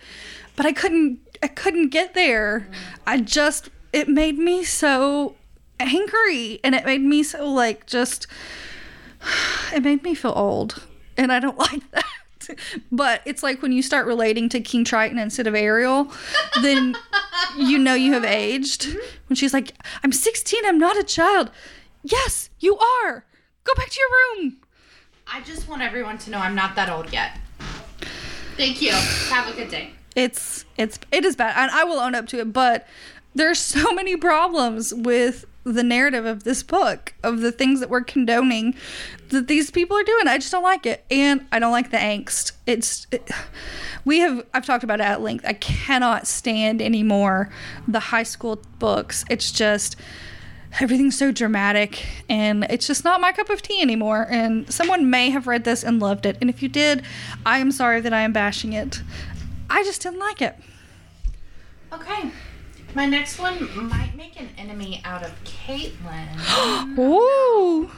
but I couldn't I couldn't get there. Mm. I just it made me so angry and it made me so like just it made me feel old and I don't like that. But it's like when you start relating to King Triton instead of Ariel, then you know you have aged. When she's like, I'm 16, I'm not a child. Yes, you are. Go back to your room. I just want everyone to know I'm not that old yet. Thank you. Have a good day. It's it's it is bad. And I will own up to it, but there's so many problems with the narrative of this book, of the things that we're condoning that these people are doing. I just don't like it. And I don't like the angst. It's it, we have I've talked about it at length. I cannot stand anymore the high school books. It's just everything's so dramatic and it's just not my cup of tea anymore and someone may have read this and loved it and if you did i am sorry that i am bashing it i just didn't like it Okay. My next one might make an enemy out of Caitlin. Ooh.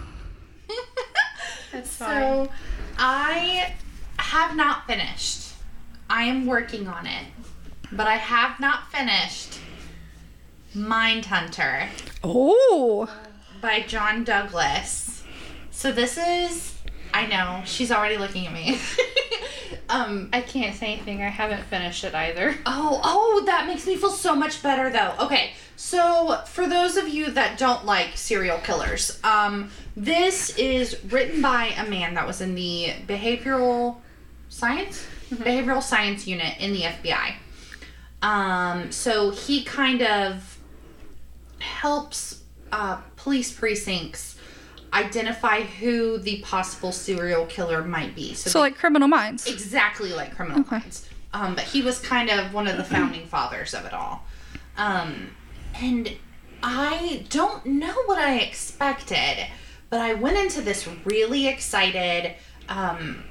That's so I have not finished. I am working on it. But I have not finished Mindhunter. Oh. by John Douglas. So this is I know, she's already looking at me. um I can't say anything. I haven't finished it either. Oh, oh, that makes me feel so much better though. Okay, so for those of you that don't like serial killers, um, this is written by a man that was in the behavioral science behavioral science unit in the FBI. Um, so he kind of helps uh, police precincts identify who the possible serial killer might be. So like Criminal Minds. exactly like Criminal Okay. Minds. Um, but he was kind of one of the founding fathers of it all. Um, and I don't know what I expected, but I went into this really excited. Um,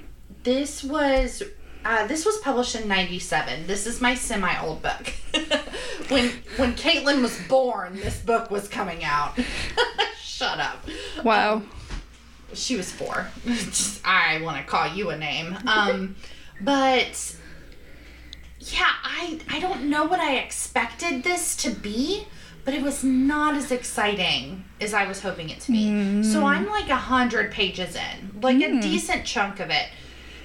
this was uh, this was published in '97. This is my semi-old book, when when Caitlin was born, this book was coming out. Shut up. Wow. She was four. Just, I want to call you a name. Um, but yeah, I I don't know what I expected this to be, but it was not as exciting as I was hoping it to be. So I'm like a hundred pages in, like a decent chunk of it,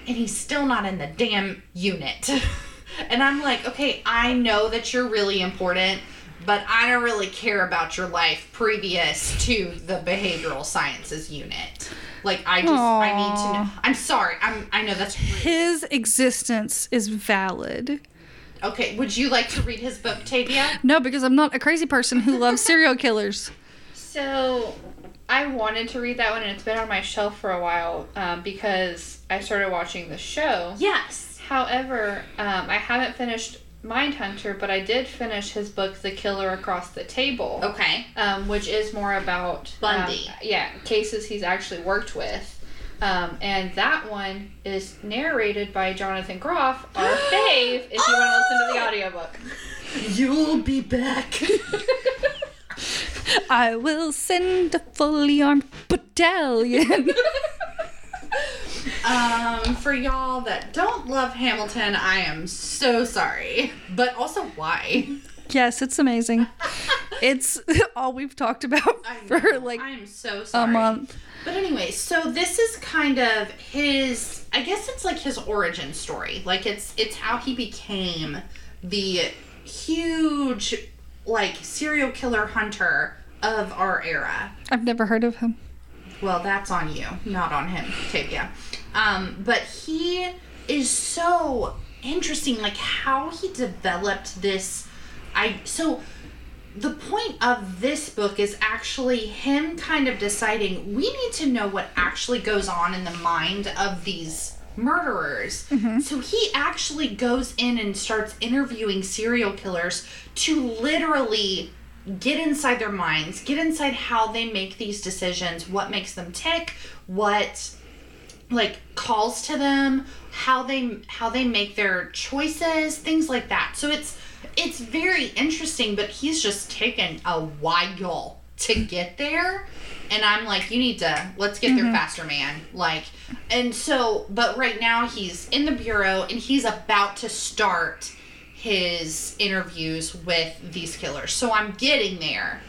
and he's still not in the damn unit. and I'm like, okay, I know that you're really important. But I don't really care about your life previous to the behavioral sciences unit. Like I just I need to know. I'm sorry. I'm I know that's rude. His existence is valid. Okay, would you like to read his book, Tavia? No, because I'm not a crazy person who loves serial killers. So, I wanted to read that one, and it's been on my shelf for a while um, because I started watching the show. Yes. However, um, I haven't finished Mindhunter, but I did finish his book, The Killer Across the Table, Okay. um, which is more about um, Bundy. yeah, cases he's actually worked with. Um, and that one is narrated by Jonathan Groff, our fave, if you want to listen to the audiobook. You'll be back. I will send a fully armed battalion. um, for y'all that don't love Hamilton, I am so sorry. But also, why? yes, it's amazing. It's all we've talked about for like I am so a sorry. month. But anyway, so this is kind of his I guess it's like his origin story. Like it's it's how he became the huge like serial killer hunter of our era. I've never heard of him. Well, that's on you, not on him, Tavia. Um, but he is so interesting, like how he developed this. I so the point of this book is actually him kind of deciding we need to know what actually goes on in the mind of these murderers. Mm-hmm. So he actually goes in and starts interviewing serial killers to literally get inside their minds, get inside how they make these decisions, what makes them tick, what like calls to them, how they how they make their choices, things like that. So it's it's very interesting, but he's just taken a while to get there. And I'm like, you need to let's get there mm-hmm. faster, man. Like, and so, but right now he's in the bureau and he's about to start his interviews with these killers. So I'm getting there,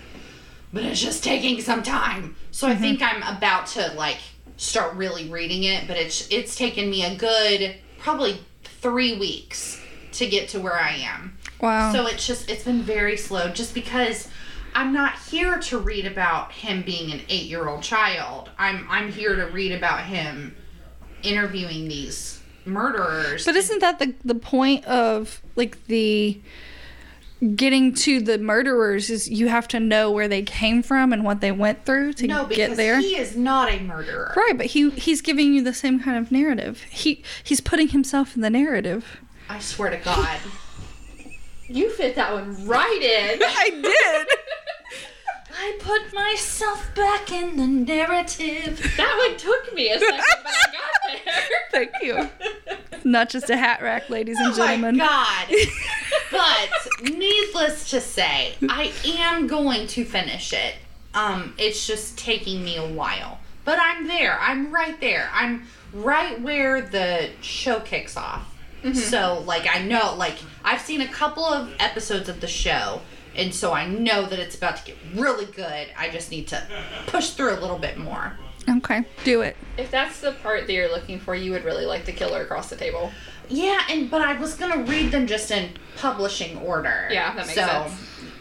but it's just taking some time. So I mm-hmm. think I'm about to like start really reading it, but it's it's taken me a good probably three weeks to get to where I am. Wow. So it's just it's been very slow just because I'm not here to read about him being an 8-year-old child. I'm I'm here to read about him interviewing these murderers. But isn't that the the point of like the getting to the murderers is you have to know where they came from and what they went through to get there? no, because get there. he is not a murderer. right, but he he's giving you the same kind of narrative. He he's putting himself in the narrative. I swear to God. You fit that one right in. I did. I put myself back in the narrative. That one took me a second, but I got there. Thank you. Not just a hat rack, ladies and Oh gentlemen. my God. but needless to say, I am going to finish it. Um, it's just taking me a while. But I'm there. I'm right there. I'm right where the show kicks off. Mm-hmm. So, like, I know, like, I've seen a couple of episodes of the show, and so I know that it's about to get really good. I just need to push through a little bit more. Okay, do it. If that's the part that you're looking for, you would really like the killer across the table. Yeah, and but I was gonna read them just in publishing order. Yeah, that makes so, sense.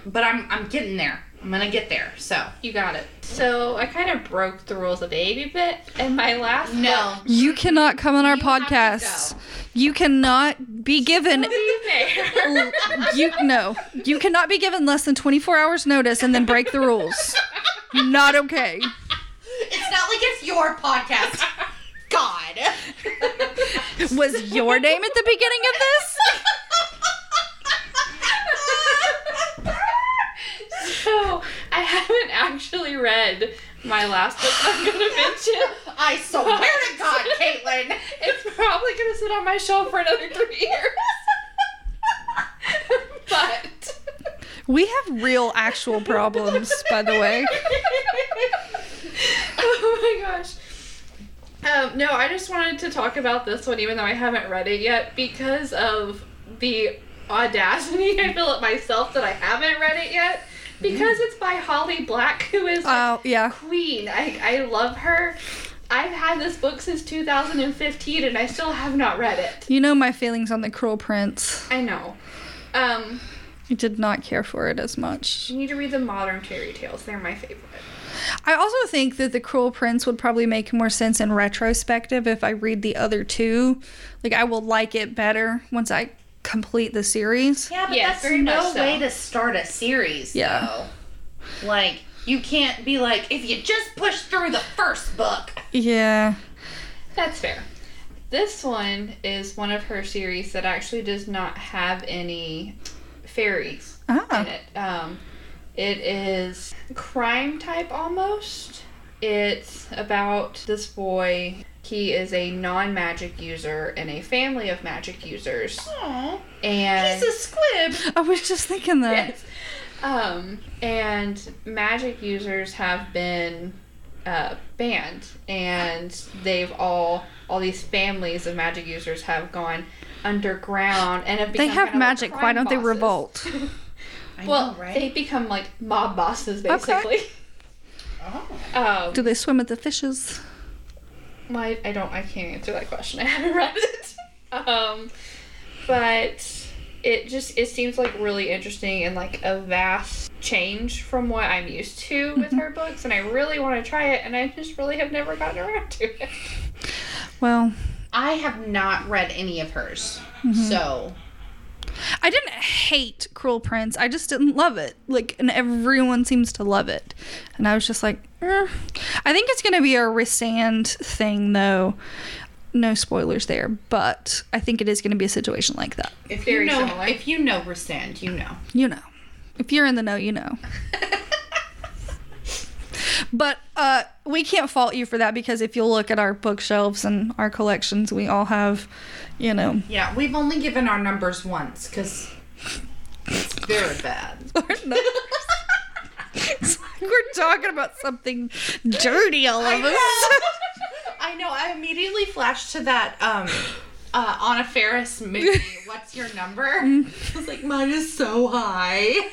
But I'm I'm getting there. I'm gonna get there. So You got it. So I kind of broke the rules a baby bit, and my last no, You cannot come on our You have to podcast. Go. You cannot be given book- be there. you no. You cannot be given less than 24 hours notice and then break the rules. Not okay. it's not like it's your podcast. God. Was your name at the beginning of this? so I haven't actually read my last book that I'm gonna mention. I swear to God, Caitlin. It's probably gonna sit on my shelf for another three years. but We have real actual problems, by the way. oh my gosh. Um, no, I just wanted to talk about this one, even though I haven't read it yet, because of the audacity I feel it myself that I haven't read it yet. Because it's by Holly Black, who is Oh, yeah. queen. I, I love her. I've had this book since 2015 and I still have not read it. You know my feelings on the Cruel Prince. I know. Um, I did not care for it as much. you need to read the modern fairy tales. They're my favorite. I also think that the Cruel Prince would probably make more sense in retrospective if I read the other two. Like I will like it better once I complete the series. Yeah, but Yes, that's very no much so. way to start a series. Yeah. Though. Like you can't be like if you just push through the first book. Yeah. That's fair. This one is one of her series that actually does not have any fairies in Ah. it. Um, it is crime type almost. It's about this boy. He is a non magic user in a family of magic users. Aww. And He's a squib. I was just thinking that. Yes. Um, and magic users have been uh, banned, and they've all all these families of magic users have gone underground and have They become have kind of like magic. Why don't they revolt? Well, know, right? they become like mob bosses basically. Oh. Um, Do they swim with the fishes? My, I don't. I can't answer that question. I haven't read it. Um, but it just it seems like really interesting and like a vast change from what I'm used to with her books, and I really want to try it, and I just really have never gotten around to it. Well, I have not read any of hers. So I didn't hate Cruel Prince. I just didn't love it. Like, and everyone seems to love it. And I was just like, eh. I think it's going to be a Rhysand thing, though. No spoilers there, but I think it is going to be a situation like that. if Very you know similar. if you know Rhysand, you know. You know. If you're in the know, you know. But uh, we can't fault you for that because if you look at our bookshelves and our collections, we all have, you know, Yeah, we've only given our numbers once because it's very bad. it's like we're talking about something dirty, all of us. I know. I immediately flashed to that um uh Anna Faris movie. What's your number? I was like, mine is so high.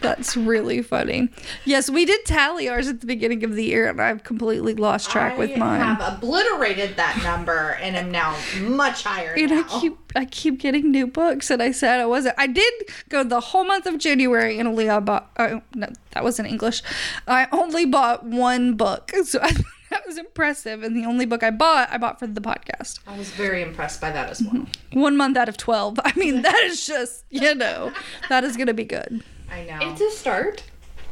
That's really funny. Yes, we did tally ours at the beginning of the year, and I've completely lost track with mine. I have obliterated that number and am now much higher and now. I keep I keep getting new books, and I said I wasn't. I did go the whole month of January, and only I bought. Oh no, that was in English. I only bought one book, so I, that was impressive. And the only book I bought, I bought for the podcast. I was very impressed by that as well. Mm-hmm. One month out of twelve. I mean, that is just you know, that is gonna be good. I know. It's a start.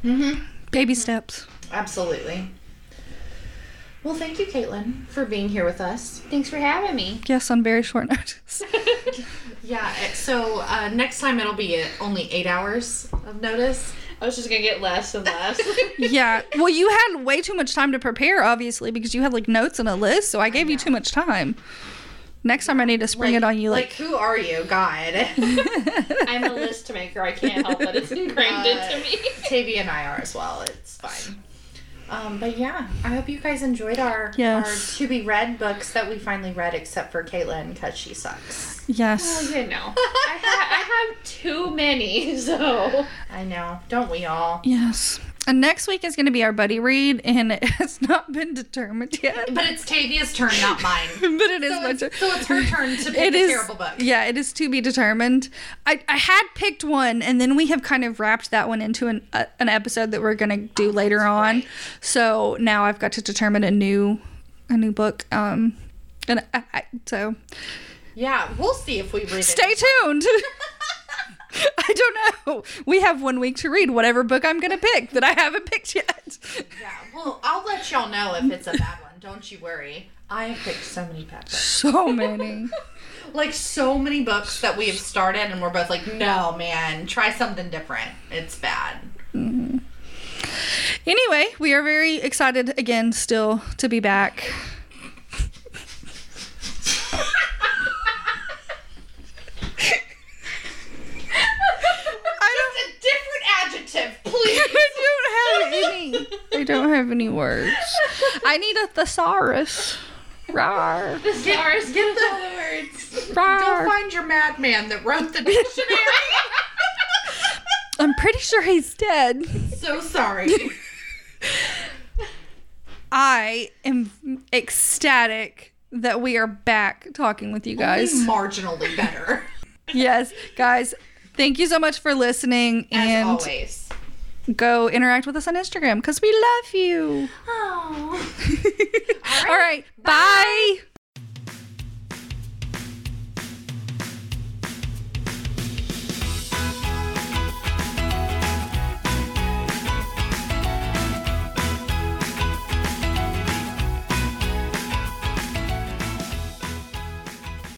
mm-hmm. Baby steps. Absolutely. Well, thank you, Caitlin, for being here with us. Thanks for having me. Yes, on very short notice. Yeah, so uh, next time it'll be only eight hours of notice. I was just gonna get less and less. Yeah. Well, you had way too much time to prepare, obviously, because you had like notes and a list. So I gave you too much time. Next time I need to spring it on you, like, who are you, God? I'm a list maker. I can't help it. It's ingrained into me. Tavy and I are as well. It's fine. Um, but yeah, I hope you guys enjoyed our Yes. our to be read books that we finally read, except for Caitlin because she sucks. yes. Well, you know, I, ha- I have too many, so I know, don't we all? Yes. And next week is going to be our buddy read, and it has not been determined yet. But it's Tavia's turn, not mine. but it is So my it's, turn. so it's her turn to pick It a is terrible book. Yeah, it is to be determined. I, I had picked one, and then we have kind of wrapped that one into an uh, an episode that we're gonna do later on. right. So now I've got to determine a new a new book. Um, and I, I, so Yeah, we'll see if we read it. stay tuned. I don't know. We have one week to read whatever book I'm gonna pick that I haven't picked yet. Yeah, well, I'll let y'all know if it's a bad one. Don't you worry. I have picked so many bad books. So many. Like so many books that we have started, and we're both like, no, man, try something different. It's bad. Mm-hmm. Anyway, we are very excited again still to be back. Me. I don't have any I don't have any words. I need a thesaurus. Rawr. Thesaurus stars get get the- all the words. Go find your madman that wrote the dictionary. I'm pretty sure he's dead. so sorry. I am ecstatic that we are back talking with you guys. Only marginally better. yes, guys. Thank you so much for listening As and always. go interact with us on Instagram because we love you. Oh. All right. Bye.